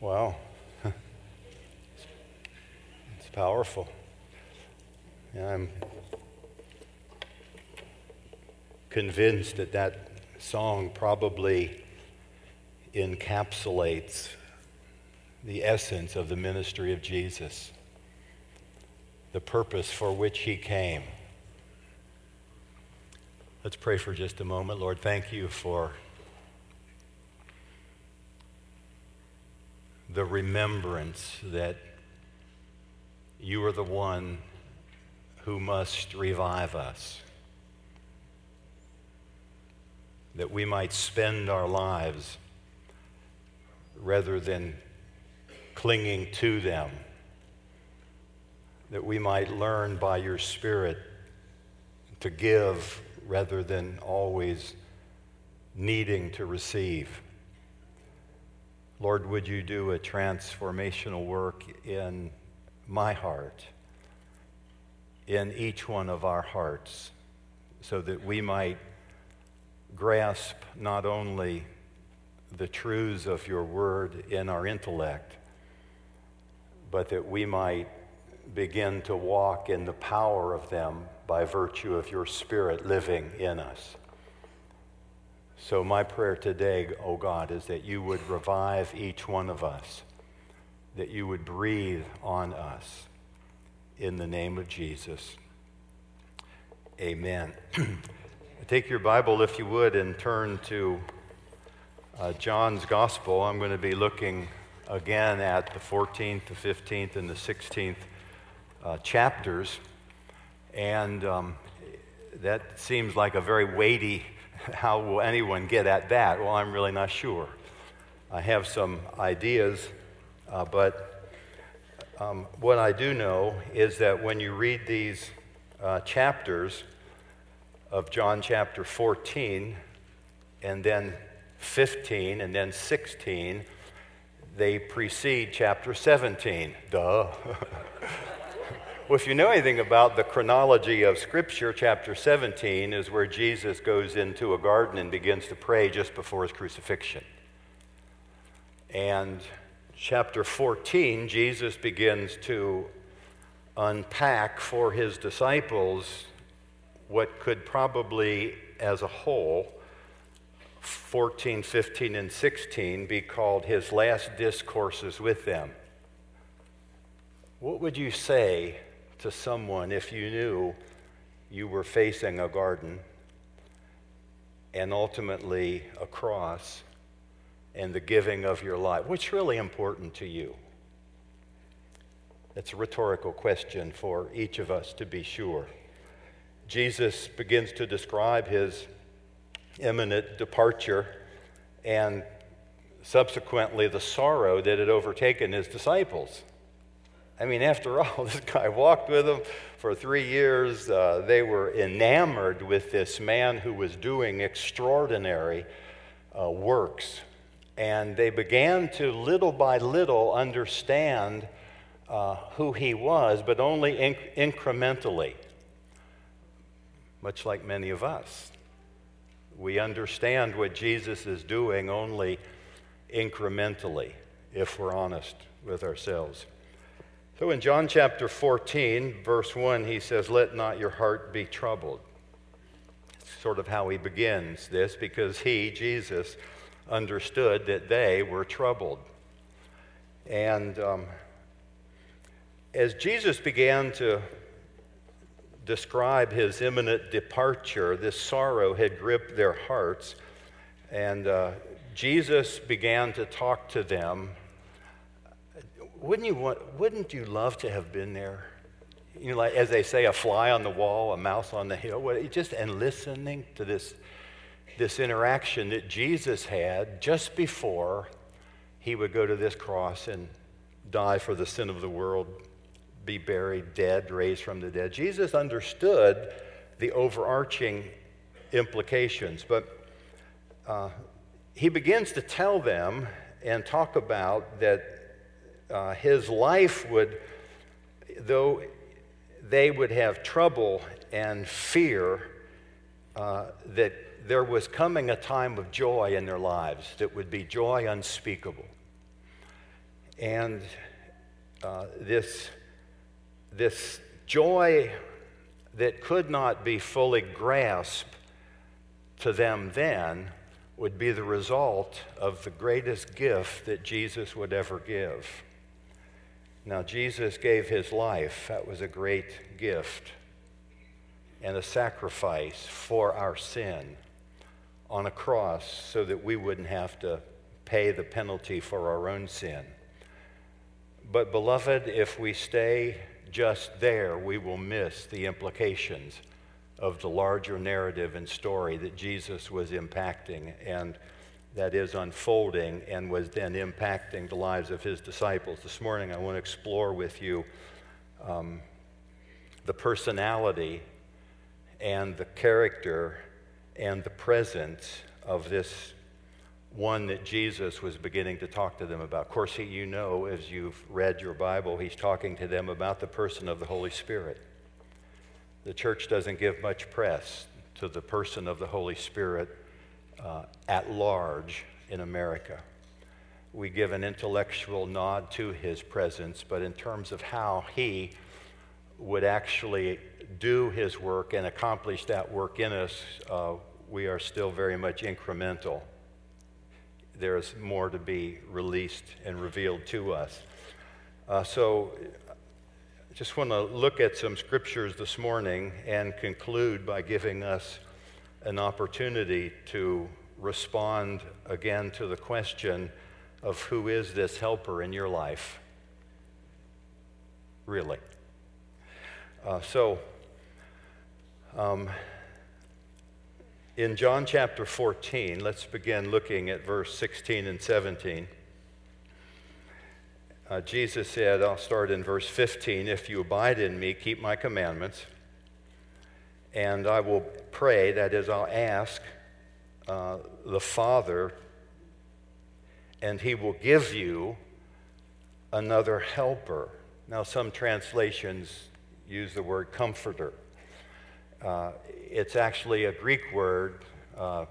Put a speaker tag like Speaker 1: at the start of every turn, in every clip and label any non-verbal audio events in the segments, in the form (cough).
Speaker 1: Wow. (laughs) it's powerful. Yeah, I'm convinced that that song probably encapsulates the essence of the ministry of Jesus, the purpose for which he came. Let's pray for just a moment. Lord, thank you for the remembrance that you are the one who must revive us, that we might spend our lives rather than clinging to them, that we might learn by your Spirit to give rather than always needing to receive. Lord, would you do a transformational work in my heart, in each one of our hearts, so that we might grasp not only the truths of your word in our intellect, but that we might begin to walk in the power of them by virtue of your spirit living in us. So, my prayer today, O oh God, is that you would revive each one of us, that you would breathe on us in the name of Jesus. Amen. (clears throat) Take your Bible, if you would, and turn to uh, John's Gospel. I'm going to be looking again at the 14th, the 15th, and the 16th uh, chapters. And um, that seems like a very weighty how will anyone get at that? Well, I'm really not sure. I have some ideas, uh, but um, what I do know is that when you read these uh, chapters of John chapter 14, and then 15, and then 16, they precede chapter 17. Duh. (laughs) Well, if you know anything about the chronology of Scripture, chapter 17 is where Jesus goes into a garden and begins to pray just before his crucifixion. And chapter 14, Jesus begins to unpack for his disciples what could probably, as a whole, 14, 15, and 16 be called his last discourses with them. What would you say to someone if you knew you were facing a garden and ultimately a cross and the giving of your life? What's really important to you? That's a rhetorical question for each of us to be sure. Jesus begins to describe his imminent departure and subsequently the sorrow that had overtaken his disciples. I mean, after (laughs) all, this guy walked with them for three years. Uh, they were enamored with this man who was doing extraordinary uh, works. And they began to, little by little, understand uh, who he was, but only inc- incrementally, much like many of us. We understand what Jesus is doing only incrementally, if we're honest with ourselves. So in John chapter 14, verse 1, he says, Let not your heart be troubled. It's sort of how he begins this because he, Jesus, understood that they were troubled. And um, as Jesus began to describe his imminent departure, this sorrow had gripped their hearts. And uh, Jesus began to talk to them wouldn't you, want, wouldn't you love to have been there? You know, like as they say, a fly on the wall, a mouse on the hill. Just and listening to this, this interaction that Jesus had just before he would go to this cross and die for the sin of the world, be buried, dead, raised from the dead. Jesus understood the overarching implications, but uh, he begins to tell them and talk about that uh, his life would, though they would have trouble and fear, uh, that there was coming a time of joy in their lives that would be joy unspeakable. And uh, this, this joy that could not be fully grasped to them then would be the result of the greatest gift that Jesus would ever give. Now, Jesus gave his life. That was a great gift and a sacrifice for our sin on a cross so that we wouldn't have to pay the penalty for our own sin. But, beloved, if we stay just there, we will miss the implications of the larger narrative and story that Jesus was impacting and that is unfolding and was then impacting the lives of his disciples. This morning, I want to explore with you um, the personality and the character and the presence of this one that Jesus was beginning to talk to them about. Of course, he, you know, as you've read your Bible, he's talking to them about the person of the Holy Spirit. The church doesn't give much press to the person of the Holy Spirit uh, at large in America. We give an intellectual nod to his presence, but in terms of how he would actually do his work and accomplish that work in us, uh, we are still very much incremental. There is more to be released and revealed to us. Uh, so, I just want to look at some scriptures this morning and conclude by giving us an opportunity to respond again to the question of who is this helper in your life? Really. Uh, so, um, in John chapter 14, let's begin looking at verse 16 and 17. Uh, Jesus said, I'll start in verse 15 If you abide in me, keep my commandments, and I will pray, that is, I'll ask uh, the Father, and he will give you another helper. Now, some translations use the word comforter. Uh, it's actually a Greek word, uh,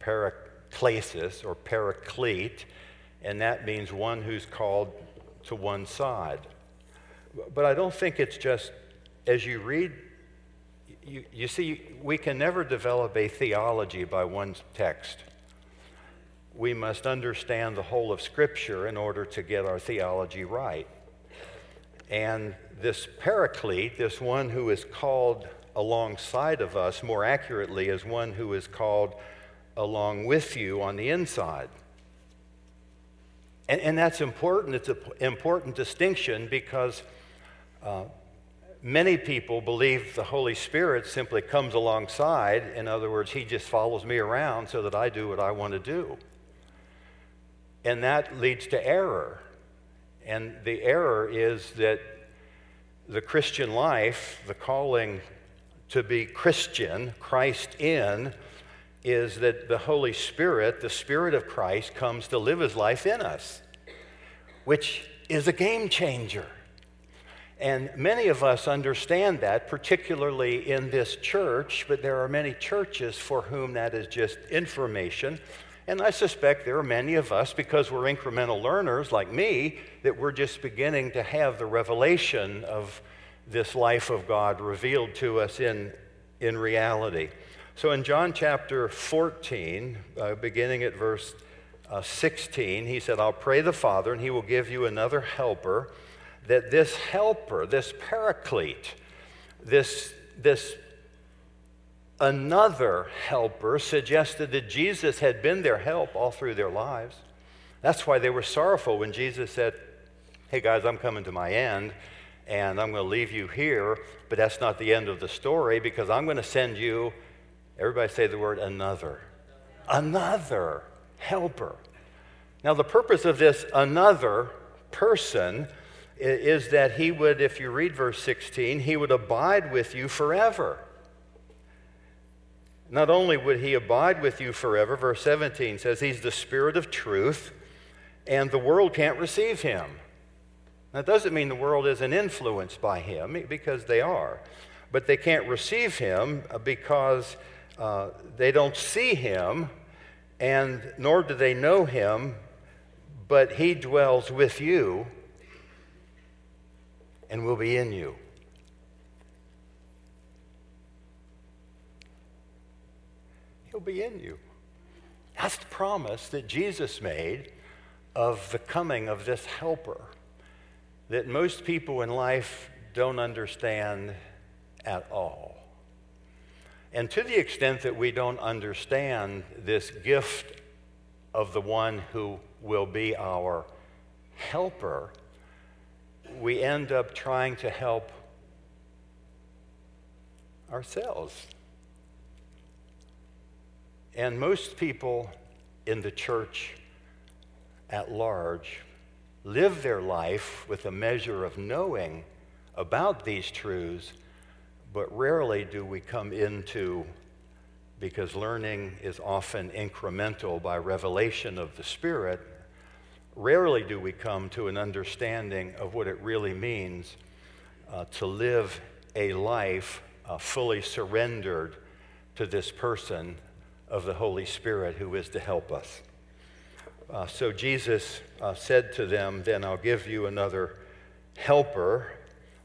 Speaker 1: paraklesis or paraclete, and that means one who's called to one side. But I don't think it's just as you read you, you see, we can never develop a theology by one text. We must understand the whole of Scripture in order to get our theology right. And this paraclete, this one who is called alongside of us, more accurately, is one who is called along with you on the inside. And, and that's important. It's an important distinction because uh, Many people believe the Holy Spirit simply comes alongside. In other words, He just follows me around so that I do what I want to do. And that leads to error. And the error is that the Christian life, the calling to be Christian, Christ in, is that the Holy Spirit, the Spirit of Christ, comes to live His life in us, which is a game changer. And many of us understand that, particularly in this church, but there are many churches for whom that is just information. And I suspect there are many of us, because we're incremental learners like me, that we're just beginning to have the revelation of this life of God revealed to us in, in reality. So in John chapter 14, uh, beginning at verse uh, 16, he said, I'll pray the Father, and he will give you another helper that this helper, this paraclete, this, this another helper suggested that Jesus had been their help all through their lives. That's why they were sorrowful when Jesus said, Hey guys, I'm coming to my end and I'm going to leave you here, but that's not the end of the story because I'm going to send you, everybody say the word another, another helper. Now, the purpose of this another person is that he would, if you read verse 16, he would abide with you forever. Not only would he abide with you forever, verse 17 says he's the spirit of truth, and the world can't receive him. That doesn't mean the world isn't influenced by him, because they are. But they can't receive him because uh, they don't see him, and nor do they know him but he dwells with you and will be in you. He'll be in you. That's the promise that Jesus made of the coming of this helper that most people in life don't understand at all. And to the extent that we don't understand this gift of the one who will be our helper, we end up trying to help ourselves. And most people in the church at large live their life with a measure of knowing about these truths but rarely do we come into, because learning is often incremental by revelation of the Spirit, rarely do we come to an understanding of what it really means uh, to live a life uh, fully surrendered to this person of the Holy Spirit who is to help us. Uh, so Jesus uh, said to them, Then I'll give you another helper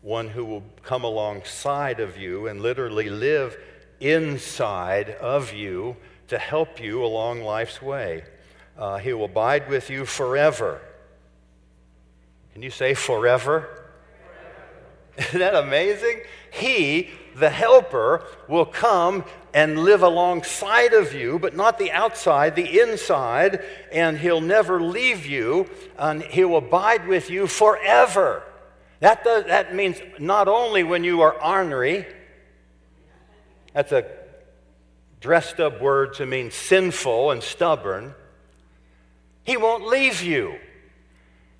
Speaker 1: one who will come alongside of you and literally live inside of you to help you along life's way. Uh, he will abide with you forever. Can you say forever? forever? (laughs) Isn't that amazing? He, the helper, will come and live alongside of you, but not the outside, the inside, and he'll never leave you, and he'll abide with you forever. That, does, that means not only when you are ornery, that's a dressed up word to mean sinful and stubborn, he won't leave you.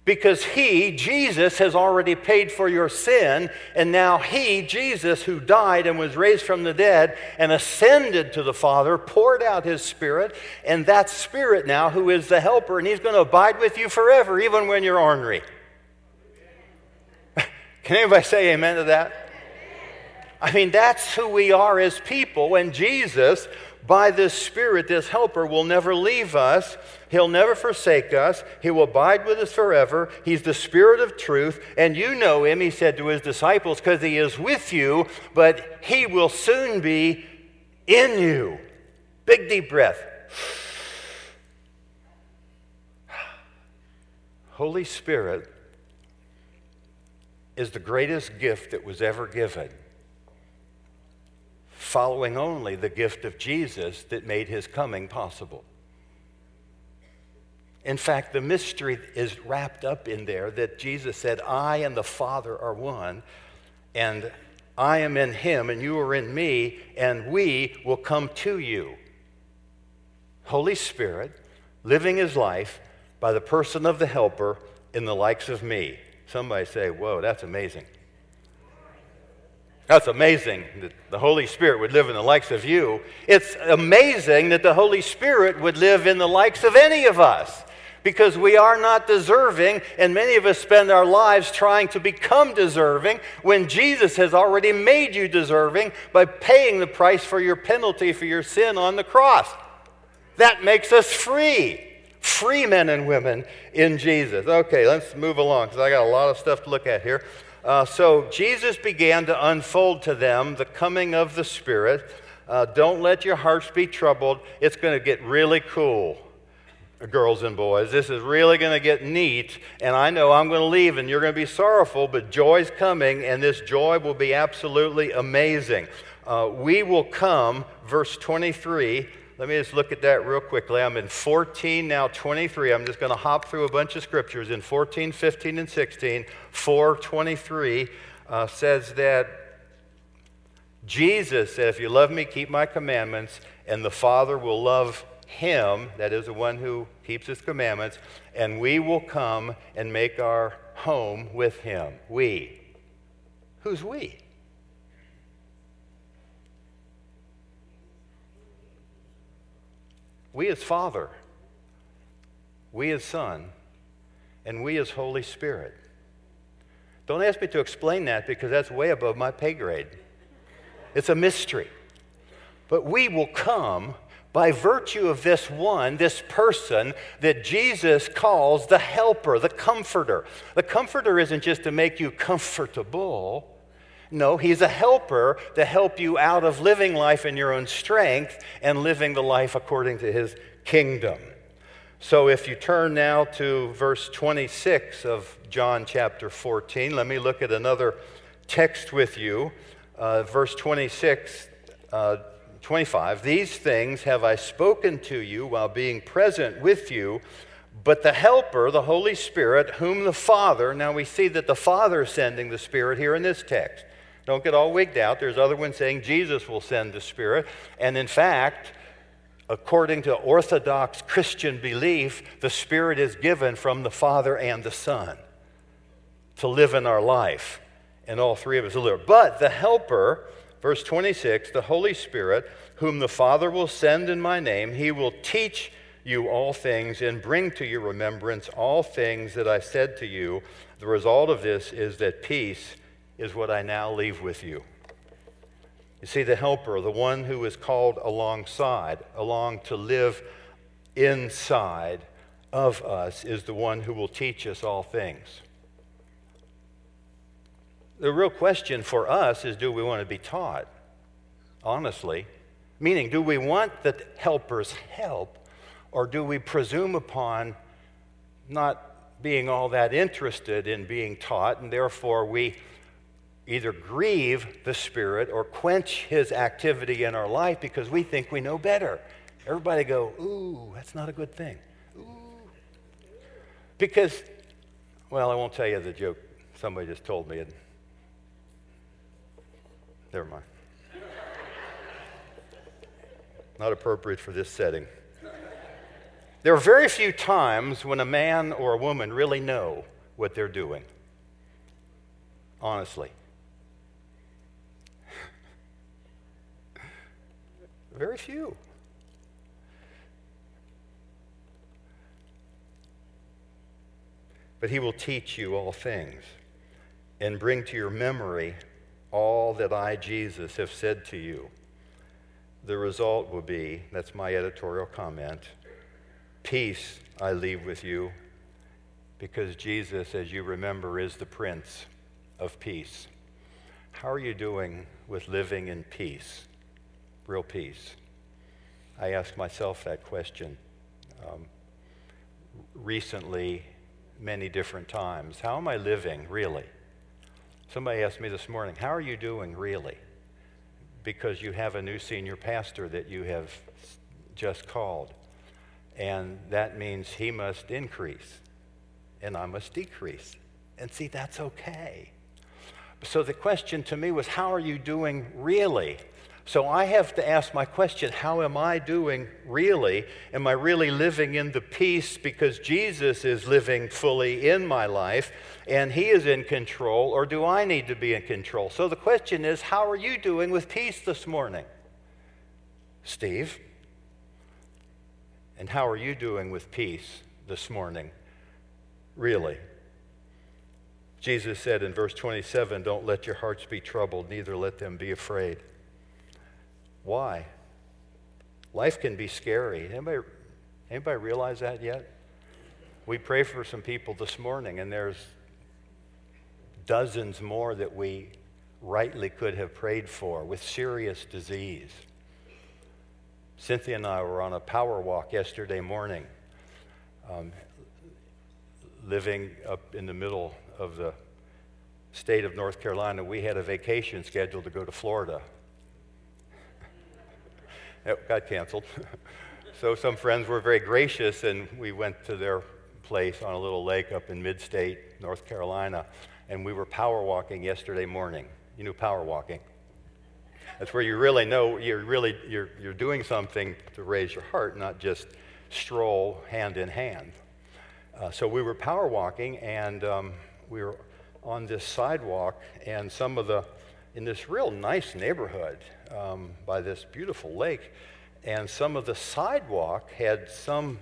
Speaker 1: Because he, Jesus, has already paid for your sin, and now he, Jesus, who died and was raised from the dead and ascended to the Father, poured out his Spirit, and that Spirit now, who is the helper, and he's going to abide with you forever, even when you're ornery. (laughs) Can anybody say amen to that? I mean, that's who we are as people. And Jesus, by this Spirit, this helper, will never leave us. He'll never forsake us. He will abide with us forever. He's the Spirit of truth. And you know him, he said to his disciples, because he is with you, but he will soon be in you. Big deep breath. (sighs) Holy Spirit is the greatest gift that was ever given, following only the gift of Jesus that made his coming possible. In fact, the mystery is wrapped up in there that Jesus said, I and the Father are one, and I am in him, and you are in me, and we will come to you. Holy Spirit living his life by the person of the helper in the likes of me. Somebody say, Whoa, that's amazing. That's amazing that the Holy Spirit would live in the likes of you. It's amazing that the Holy Spirit would live in the likes of any of us because we are not deserving, and many of us spend our lives trying to become deserving when Jesus has already made you deserving by paying the price for your penalty for your sin on the cross. That makes us free free men and women in Jesus. Okay, let's move along because I got a lot of stuff to look at here. Uh, so Jesus began to unfold to them the coming of the Spirit. Uh, don't let your hearts be troubled. It's going to get really cool, girls and boys. This is really going to get neat. And I know I'm going to leave and you're going to be sorrowful, but joy's coming, and this joy will be absolutely amazing. Uh, we will come, verse 23 let me just look at that real quickly. I'm in 14, now 23. I'm just going to hop through a bunch of scriptures. In 14, 15, and 16, 423 uh, says that Jesus said, If you love me, keep my commandments, and the Father will love him, that is the one who keeps his commandments, and we will come and make our home with him. We. Who's we? We as Father, we as Son, and we as Holy Spirit. Don't ask me to explain that because that's way above my pay grade. It's a mystery. But we will come by virtue of this one, this person that Jesus calls the helper, the comforter. The comforter isn't just to make you comfortable. No, he's a helper to help you out of living life in your own strength and living the life according to his kingdom. So if you turn now to verse 26 of John chapter 14, let me look at another text with you. Uh, verse 26, uh, 25. These things have I spoken to you while being present with you. But the Helper, the Holy Spirit, whom the Father, now we see that the Father is sending the Spirit here in this text. Don't get all wigged out. There's other ones saying Jesus will send the Spirit. And in fact, according to Orthodox Christian belief, the Spirit is given from the Father and the Son to live in our life. And all three of us live. But the Helper, verse 26, the Holy Spirit, whom the Father will send in my name, he will teach you all things and bring to your remembrance all things that I said to you. The result of this is that peace is what I now leave with you. You see, the helper, the one who is called alongside, along to live inside of us, is the one who will teach us all things. The real question for us is do we want to be taught? Honestly. Meaning, do we want the helper's help, or do we presume upon not being all that interested in being taught, and therefore we either grieve the Spirit or quench His activity in our life because we think we know better. Everybody go, ooh, that's not a good thing. Ooh. Because, well, I won't tell you the joke somebody just told me. And, never mind. not appropriate for this setting. There are very few times when a man or a woman really know what they're doing. Honestly. Very few. But he will teach you all things and bring to your memory all that I, Jesus, have said to you. The result will be that's my editorial comment peace I leave with you, because Jesus, as you remember, is the Prince of Peace. How are you doing with living in peace? Real peace? I ask myself that question um, recently, many different times. How am I living, really? Somebody asked me this morning, How are you doing, really? Because you have a new senior pastor that you have just called. And that means he must increase, and I must decrease. And see, that's okay. So the question to me was, How are you doing, really? So I have to ask my question how am I doing really? Am I really living in the peace because Jesus is living fully in my life and he is in control, or do I need to be in control? So the question is how are you doing with peace this morning? Steve? And how are you doing with peace this morning? Really? Jesus said in verse 27 Don't let your hearts be troubled, neither let them be afraid. Why? Life can be scary. Anybody, anybody realize that yet? We pray for some people this morning, and there's dozens more that we rightly could have prayed for with serious disease. Cynthia and I were on a power walk yesterday morning, um, living up in the middle of the state of North Carolina. We had a vacation scheduled to go to Florida it got canceled. (laughs) so some friends were very gracious, and we went to their place on a little lake up in mid-state North Carolina, and we were power walking yesterday morning. You know power walking. That's where you really know you're really you're, you're doing something to raise your heart, not just stroll hand in hand. Uh, so we were power walking, and um, we were on this sidewalk, and some of the in this real nice neighborhood um, by this beautiful lake, and some of the sidewalk had some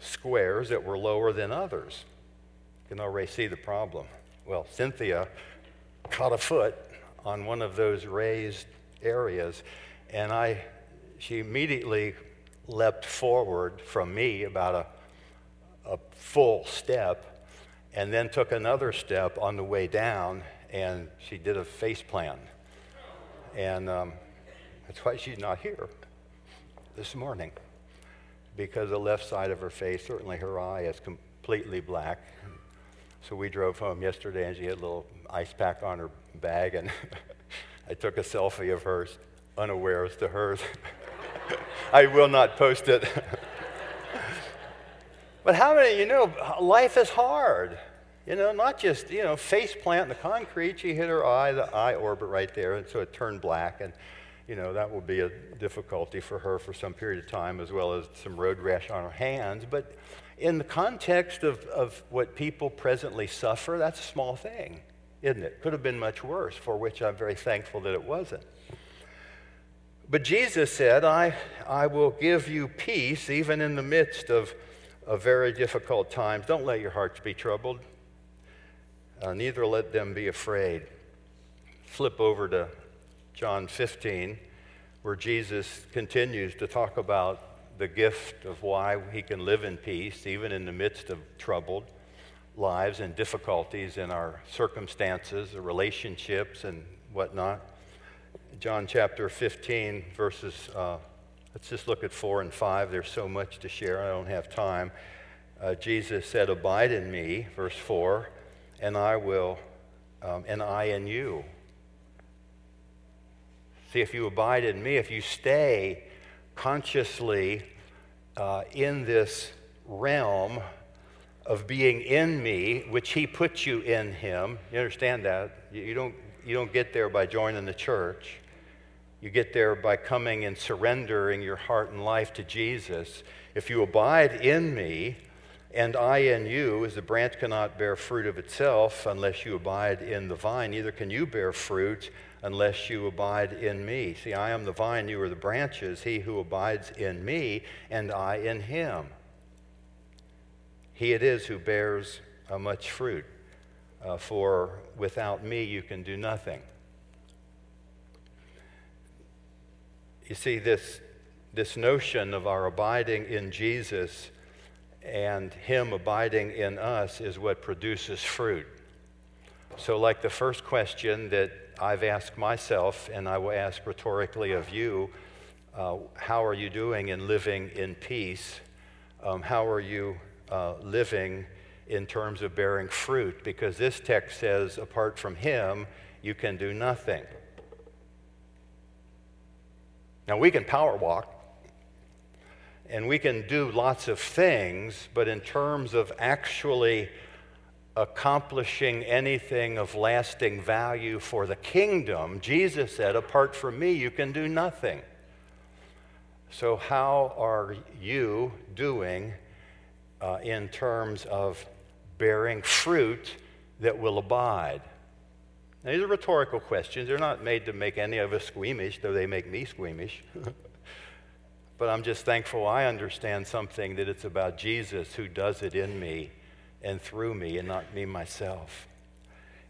Speaker 1: squares that were lower than others. You can already see the problem. Well, Cynthia caught a foot on one of those raised areas, and I she immediately leapt forward from me about a, a full step and then took another step on the way down and she did a face plant. And um, that's why she's not here this morning because the left side of her face, certainly her eye, is completely black. So we drove home yesterday and she had a little ice pack on her bag and (laughs) I took a selfie of hers, unawares to hers. (laughs) I will not post it. (laughs) but how many, you know, life is hard. You know, not just, you know, face plant in the concrete. She hit her eye, the eye orbit right there, and so it turned black. And, you know, that will be a difficulty for her for some period of time, as well as some road rash on her hands. But in the context of, of what people presently suffer, that's a small thing, isn't it? Could have been much worse, for which I'm very thankful that it wasn't. But Jesus said, I, I will give you peace even in the midst of, of very difficult times. Don't let your hearts be troubled, uh, neither let them be afraid. Flip over to John 15, where Jesus continues to talk about the gift of why he can live in peace, even in the midst of troubled lives and difficulties in our circumstances, relationships, and whatnot. John chapter 15, verses, uh, let's just look at 4 and 5. There's so much to share, I don't have time. Uh, Jesus said, Abide in me, verse 4, and I will, um, and I in you. See, if you abide in me, if you stay consciously uh, in this realm of being in me, which he puts you in him, you understand that? You don't, you don't get there by joining the church. You get there by coming and surrendering your heart and life to Jesus. If you abide in me, and I in you, as the branch cannot bear fruit of itself unless you abide in the vine, neither can you bear fruit unless you abide in me. See, I am the vine, you are the branches. He who abides in me, and I in him. He it is who bears uh, much fruit, uh, for without me you can do nothing. You see, this, this notion of our abiding in Jesus and Him abiding in us is what produces fruit. So, like the first question that I've asked myself, and I will ask rhetorically of you, uh, how are you doing in living in peace? Um, how are you uh, living in terms of bearing fruit? Because this text says, apart from Him, you can do nothing. Now, we can power walk and we can do lots of things, but in terms of actually accomplishing anything of lasting value for the kingdom, Jesus said, apart from me, you can do nothing. So, how are you doing uh, in terms of bearing fruit that will abide? Now, these are rhetorical questions. They're not made to make any of us squeamish, though they make me squeamish. (laughs) but I'm just thankful I understand something that it's about Jesus who does it in me and through me and not me myself.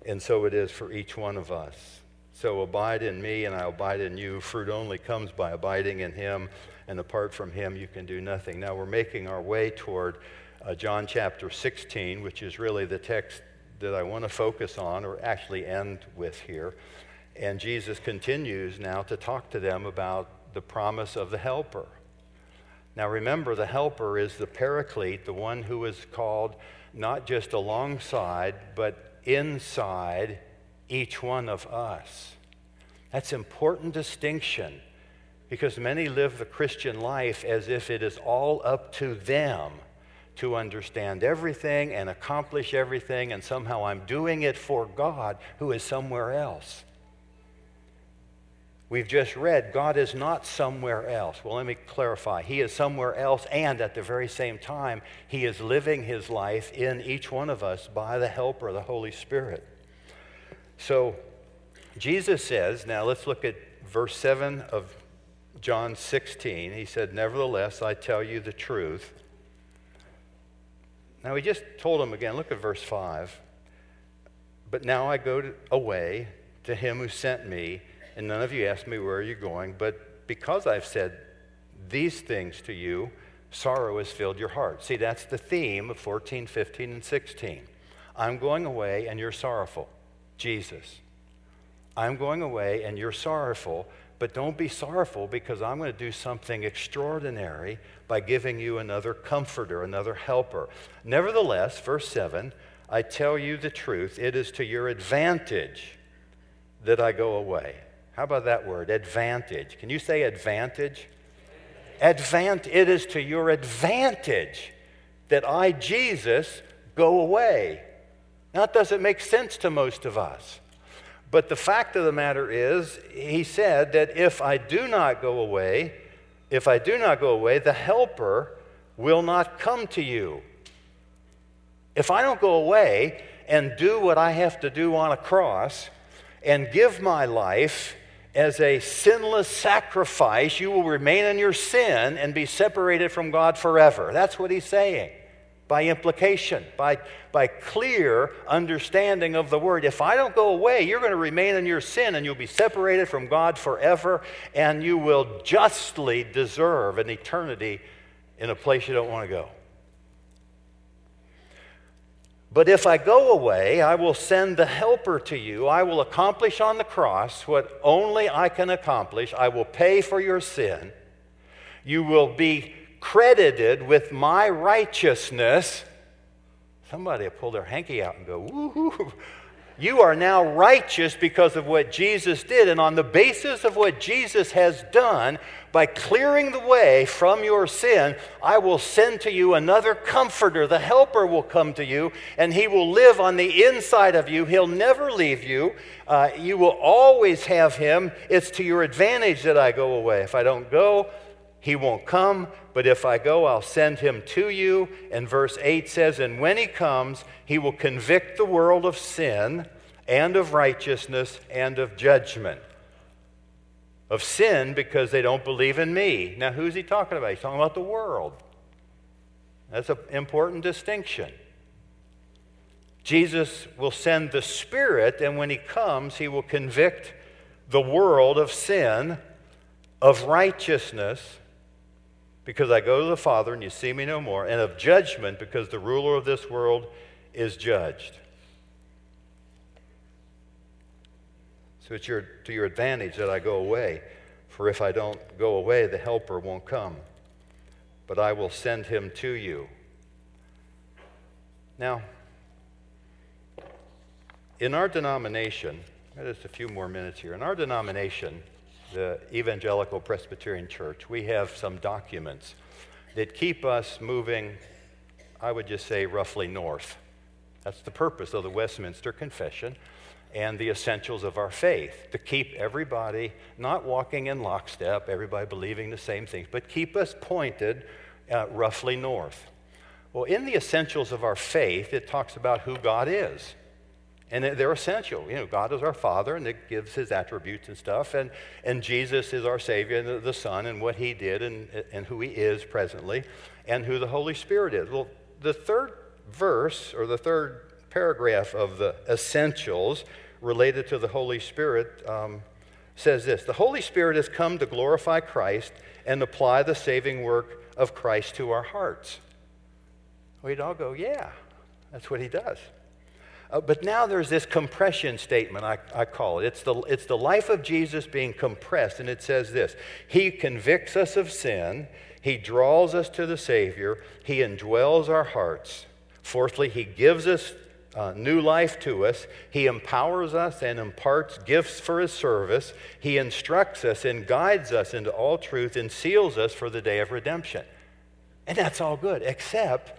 Speaker 1: And so it is for each one of us. So abide in me and I abide in you. Fruit only comes by abiding in him, and apart from him, you can do nothing. Now we're making our way toward uh, John chapter 16, which is really the text that I want to focus on, or actually end with here. And Jesus continues now to talk to them about the promise of the Helper. Now remember, the Helper is the Paraclete, the one who is called not just alongside, but inside each one of us. That's important distinction because many live the Christian life as if it is all up to them to understand everything and accomplish everything, and somehow I'm doing it for God who is somewhere else. We've just read God is not somewhere else. Well, let me clarify. He is somewhere else, and at the very same time, He is living His life in each one of us by the helper, the Holy Spirit. So, Jesus says, now let's look at verse 7 of John 16. He said, Nevertheless, I tell you the truth. Now, he just told him again, look at verse 5. But now I go to, away to him who sent me, and none of you asked me, Where are you going? But because I've said these things to you, sorrow has filled your heart. See, that's the theme of 14, 15, and 16. I'm going away and you're sorrowful. Jesus. I'm going away and you're sorrowful, but don't be sorrowful because I'm going to do something extraordinary by giving you another comforter, another helper. Nevertheless, verse 7 I tell you the truth, it is to your advantage that I go away. How about that word, advantage? Can you say advantage? Advant, it is to your advantage that I, Jesus, go away. Now, that doesn't make sense to most of us. But the fact of the matter is, he said that if I do not go away, if I do not go away, the helper will not come to you. If I don't go away and do what I have to do on a cross and give my life as a sinless sacrifice, you will remain in your sin and be separated from God forever. That's what he's saying by implication, by, by clear understanding of the word. If I don't go away, you're going to remain in your sin and you'll be separated from God forever, and you will justly deserve an eternity in a place you don't want to go. But if I go away, I will send the helper to you. I will accomplish on the cross what only I can accomplish. I will pay for your sin. You will be credited with my righteousness. Somebody will pull their hanky out and go, woohoo. You are now righteous because of what Jesus did. And on the basis of what Jesus has done, by clearing the way from your sin, I will send to you another comforter. The helper will come to you, and he will live on the inside of you. He'll never leave you. Uh, you will always have him. It's to your advantage that I go away. If I don't go, he won't come, but if I go, I'll send him to you. And verse 8 says, And when he comes, he will convict the world of sin and of righteousness and of judgment. Of sin because they don't believe in me. Now, who's he talking about? He's talking about the world. That's an important distinction. Jesus will send the Spirit, and when he comes, he will convict the world of sin, of righteousness, because I go to the Father and you see me no more, and of judgment because the ruler of this world is judged. So it's your, to your advantage that I go away, for if I don't go away, the Helper won't come, but I will send him to you. Now, in our denomination, just a few more minutes here. In our denomination, the Evangelical Presbyterian Church, we have some documents that keep us moving, I would just say, roughly north. That's the purpose of the Westminster Confession and the essentials of our faith to keep everybody not walking in lockstep, everybody believing the same things, but keep us pointed uh, roughly north. Well, in the essentials of our faith, it talks about who God is. And they're essential. You know, God is our Father, and it gives His attributes and stuff. And, and Jesus is our Savior and the, Son, and what He did and, and who He is presently, and who the Holy Spirit is. Well, the third verse, or the third paragraph of the essentials related to the Holy Spirit, um, says this The Holy Spirit has come to glorify Christ and apply the saving work of Christ to our hearts. We'd all go, Yeah, that's what He does. Uh, but now there's this compression statement, I, I call it. It's the, it's the life of Jesus being compressed, and it says this He convicts us of sin, He draws us to the Savior, He indwells our hearts. Fourthly, He gives us uh, new life to us. He empowers us and imparts gifts for His service. He instructs us and guides us into all truth and seals us for the day of redemption. And that's all good, except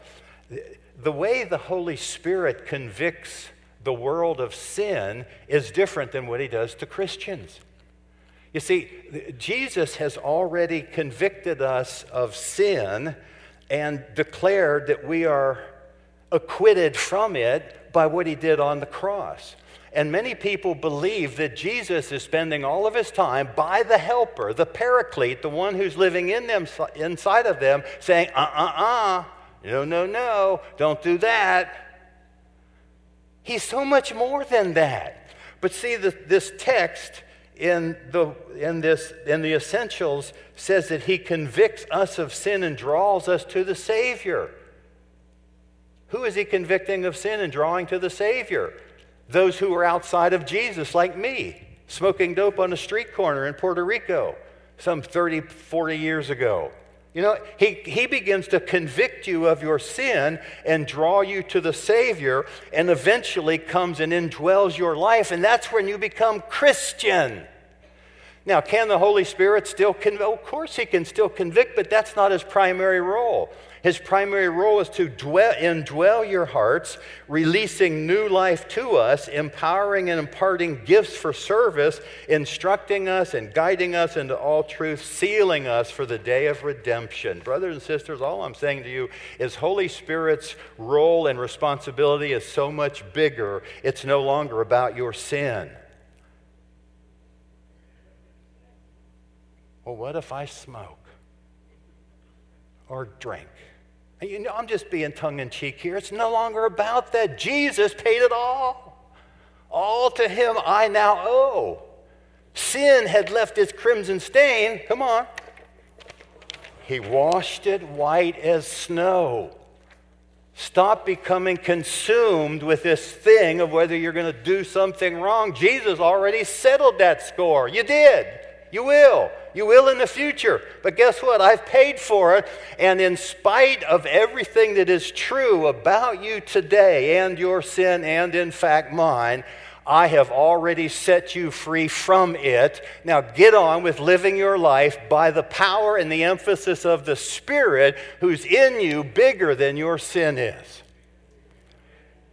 Speaker 1: the way the Holy Spirit convicts the world of sin is different than what he does to Christians. You see, Jesus has already convicted us of sin and declared that we are acquitted from it by what he did on the cross. And many people believe that Jesus is spending all of his time by the helper, the paraclete, the one who's living in them, inside of them, saying, uh uh uh, no, no, no, don't do that. He's so much more than that. But see, the, this text in the, in, this, in the essentials says that he convicts us of sin and draws us to the Savior. Who is he convicting of sin and drawing to the Savior? Those who are outside of Jesus, like me, smoking dope on a street corner in Puerto Rico some 30, 40 years ago. You know, he, he begins to convict you of your sin and draw you to the Savior, and eventually comes and indwells your life, and that's when you become Christian. Now, can the Holy Spirit still convict? Of course, he can still convict, but that's not his primary role. His primary role is to dwell, indwell your hearts, releasing new life to us, empowering and imparting gifts for service, instructing us and guiding us into all truth, sealing us for the day of redemption. Brothers and sisters, all I'm saying to you is Holy Spirit's role and responsibility is so much bigger, it's no longer about your sin. Well, what if I smoke or drink? You know, I'm just being tongue in cheek here. It's no longer about that. Jesus paid it all. All to him I now owe. Sin had left its crimson stain. Come on. He washed it white as snow. Stop becoming consumed with this thing of whether you're going to do something wrong. Jesus already settled that score. You did. You will. You will in the future. But guess what? I've paid for it. And in spite of everything that is true about you today and your sin, and in fact mine, I have already set you free from it. Now get on with living your life by the power and the emphasis of the Spirit who's in you bigger than your sin is.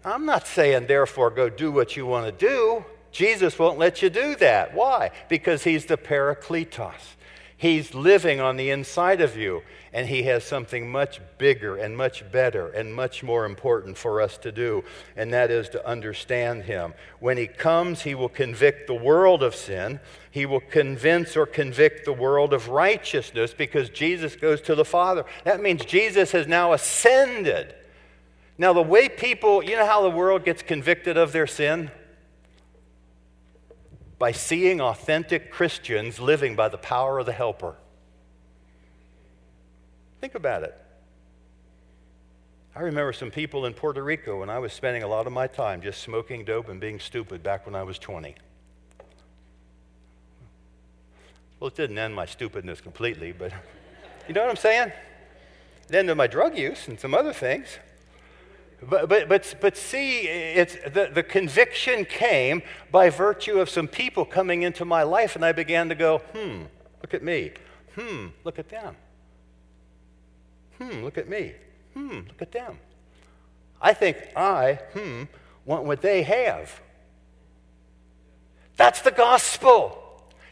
Speaker 1: I'm not saying, therefore, go do what you want to do. Jesus won't let you do that. Why? Because he's the Parakletos. He's living on the inside of you, and he has something much bigger and much better and much more important for us to do, and that is to understand him. When he comes, he will convict the world of sin. He will convince or convict the world of righteousness because Jesus goes to the Father. That means Jesus has now ascended. Now, the way people, you know how the world gets convicted of their sin? By seeing authentic Christians living by the power of the helper. Think about it. I remember some people in Puerto Rico when I was spending a lot of my time just smoking dope and being stupid back when I was 20. Well, it didn't end my stupidness completely, but (laughs) you know what I'm saying? It ended my drug use and some other things. But, but, but, but see, it's, the, the conviction came by virtue of some people coming into my life, and I began to go, hmm, look at me. Hmm, look at them. Hmm, look at me. Hmm, look at them. I think I, hmm, want what they have. That's the gospel.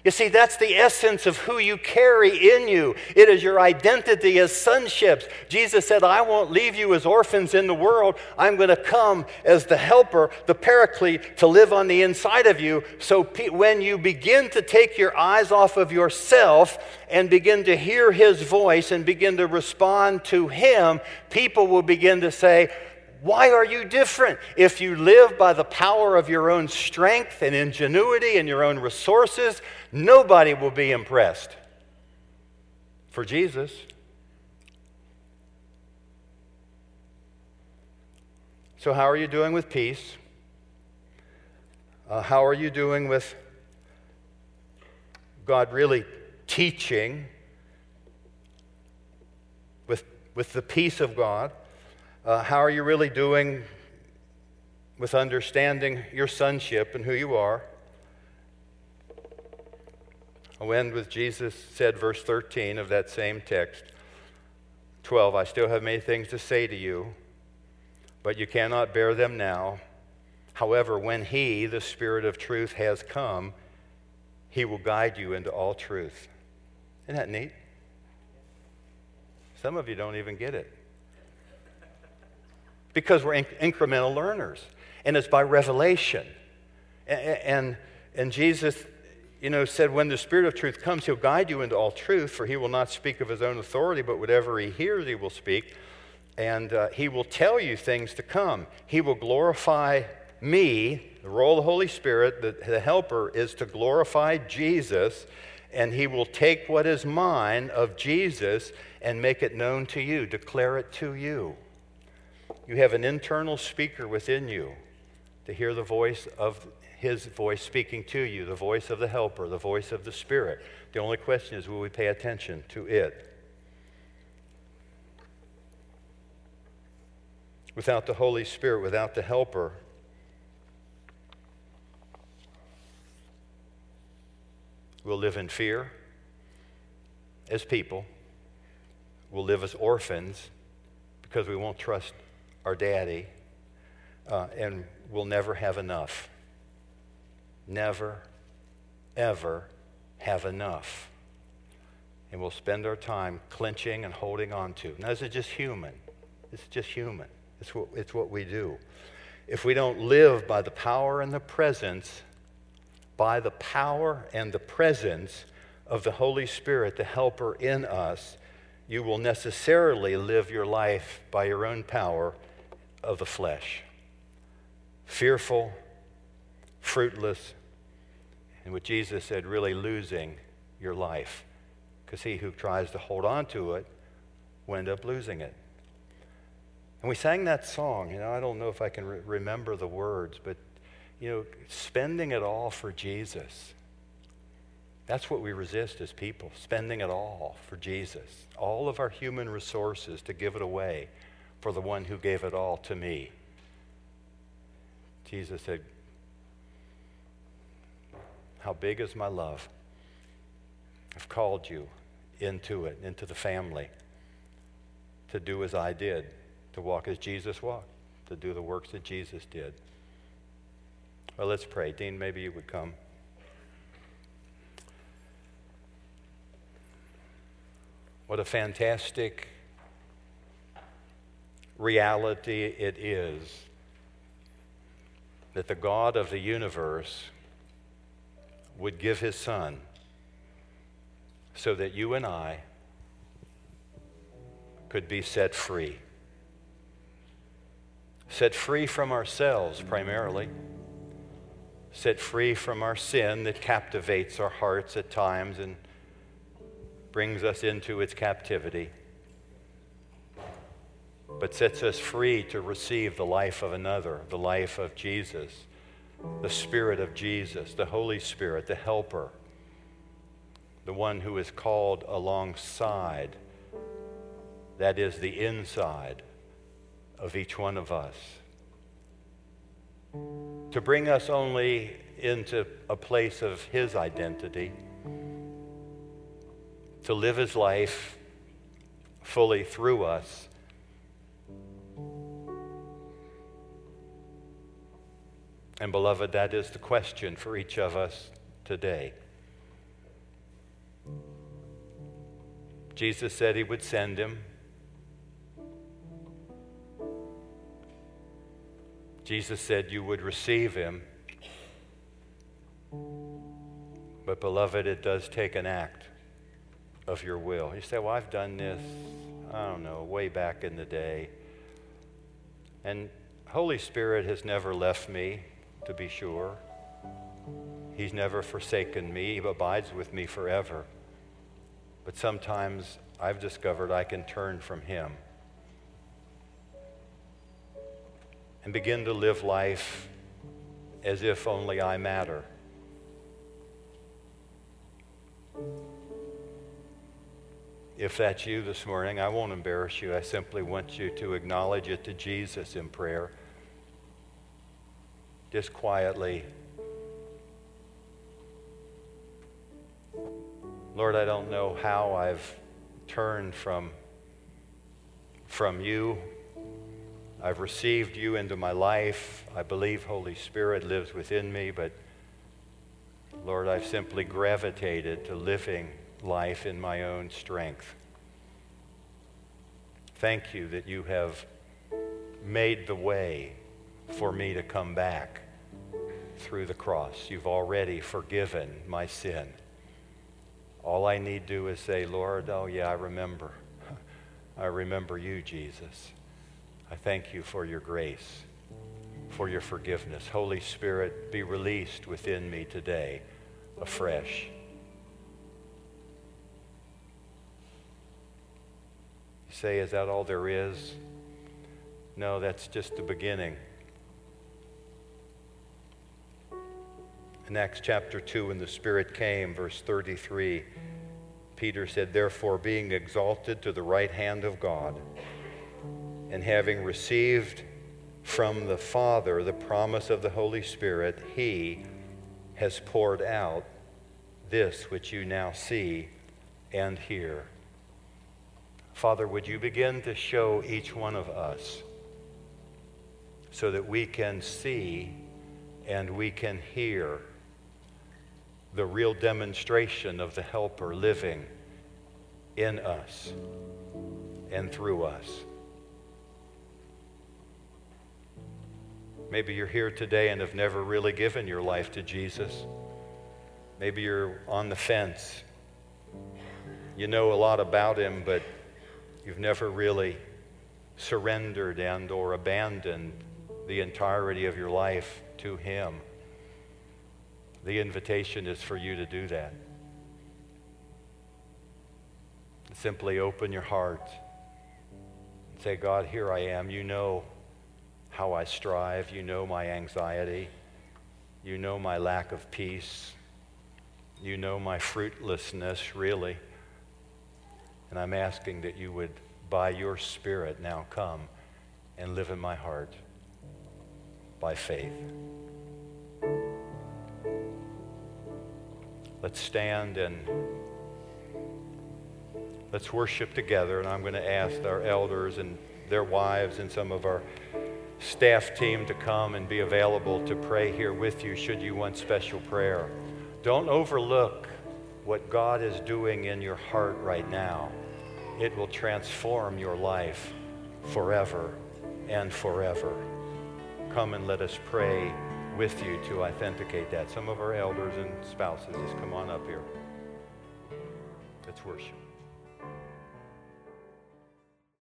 Speaker 1: You see, that's the essence of who you carry in you. It is your identity as sonships. Jesus said, I won't leave you as orphans in the world. I'm going to come as the helper, the paraclete, to live on the inside of you. So when you begin to take your eyes off of yourself and begin to hear his voice and begin to respond to him, people will begin to say, why are you different? If you live by the power of your own strength and ingenuity and your own resources, nobody will be impressed. For Jesus, So, how are you doing with peace? Uh, how are you doing with God really teaching with, with the peace of God? Uh, how are you really doing with understanding your sonship and who you are? I'll end with Jesus said, verse 13 of that same text 12, I still have many things to say to you, but you cannot bear them now. However, when He, the Spirit of truth, has come, He will guide you into all truth. Isn't that neat? Some of you don't even get it because we're inc- incremental learners. And it's by revelation. And, and, and Jesus, you know, said, When the Spirit of truth comes, he'll guide you into all truth, for he will not speak of his own authority, but whatever he hears, he will speak. And uh, he will tell you things to come. He will glorify me, the role of the Holy Spirit, the, the helper, is to glorify Jesus, and he will take what is mine of Jesus and make it known to you, declare it to you. You have an internal speaker within you to hear the voice of his voice speaking to you, the voice of the helper, the voice of the Spirit. The only question is will we pay attention to it? Without the Holy Spirit, without the helper, we'll live in fear as people. We'll live as orphans because we won't trust our daddy, uh, and we'll never have enough. Never, ever have enough. And we'll spend our time clenching and holding on to. Now, this is just human. It's just human. It's what, it's what we do. If we don't live by the power and the presence, by the power and the presence of the Holy Spirit, the helper in us, you will necessarily live your life by your own power of the flesh. Fearful, fruitless, and what Jesus said, really losing your life. Because he who tries to hold on to it will end up losing it. And we sang that song. You know, I don't know if I can re- remember the words, but, you know, spending it all for Jesus. That's what we resist as people, spending it all for Jesus. All of our human resources to give it away for the one who gave it all to me. Jesus said, How big is my love? I've called you into it, into the family, to do as I did to walk as Jesus walked, to do the works that Jesus did. Well, let's pray. Dean, maybe you would come. What a fantastic reality it is that the God of the universe would give his son so that you and I could be set free. Set free from ourselves primarily, set free from our sin that captivates our hearts at times and brings us into its captivity, but sets us free to receive the life of another, the life of Jesus, the Spirit of Jesus, the Holy Spirit, the Helper, the one who is called alongside, that is, the inside of each one of us. To bring us only into a place of His identity, to live His life fully through us. And, beloved, that is the question for each of us today. Jesus said he would send him. Jesus said you would receive him. But, beloved, it does take an act of your will. You say, Well, I've done this, I don't know, way back in the day. And Holy Spirit has never left me, to be sure. He's never forsaken me, He abides with me forever. But sometimes I've discovered I can turn from Him. and begin to live life as if only I matter. If that's you this morning, I won't embarrass you. I simply want you to acknowledge it to Jesus in prayer. Just quietly. Lord, I don't know how I've turned from, from you I've received you into my life. I believe Holy Spirit lives within me, but Lord, I've simply gravitated to living life in my own strength. Thank you that you have made the way for me to come back through the cross. You've already forgiven my sin. All I need to do is say, Lord, oh yeah, I remember. (laughs) I remember you, Jesus. I thank you for your grace, for your forgiveness. Holy Spirit, be released within me today afresh. You say, is that all there is? No, that's just the beginning. In Acts chapter 2, when the Spirit came, verse 33, Peter said, Therefore, being exalted to the right hand of God, and having received from the Father the promise of the Holy Spirit, he has poured out this which you now see and hear. Father, would you begin to show each one of us so that we can see and we can hear the real demonstration of the Helper living in us and through us. Maybe you're here today and have never really given your life to Jesus. Maybe you're on the fence. You know a lot about him, but you've never really surrendered and or abandoned the entirety of your life to him. The invitation is for you to do that. Simply open your heart and say, God, here I am. You know how I strive. You know my anxiety. You know my lack of peace. You know my fruitlessness, really. And I'm asking that you would, by your Spirit, now come and live in my heart by faith. Let's stand and let's worship together. And I'm going to ask our elders and their wives and some of our staff team to come and be available to pray here with you should you want special prayer. Don't overlook what God is doing in your heart right now. It will transform your life forever and forever. Come and let us pray with you to authenticate that. Some of our elders and spouses, just come on up here. Let's worship.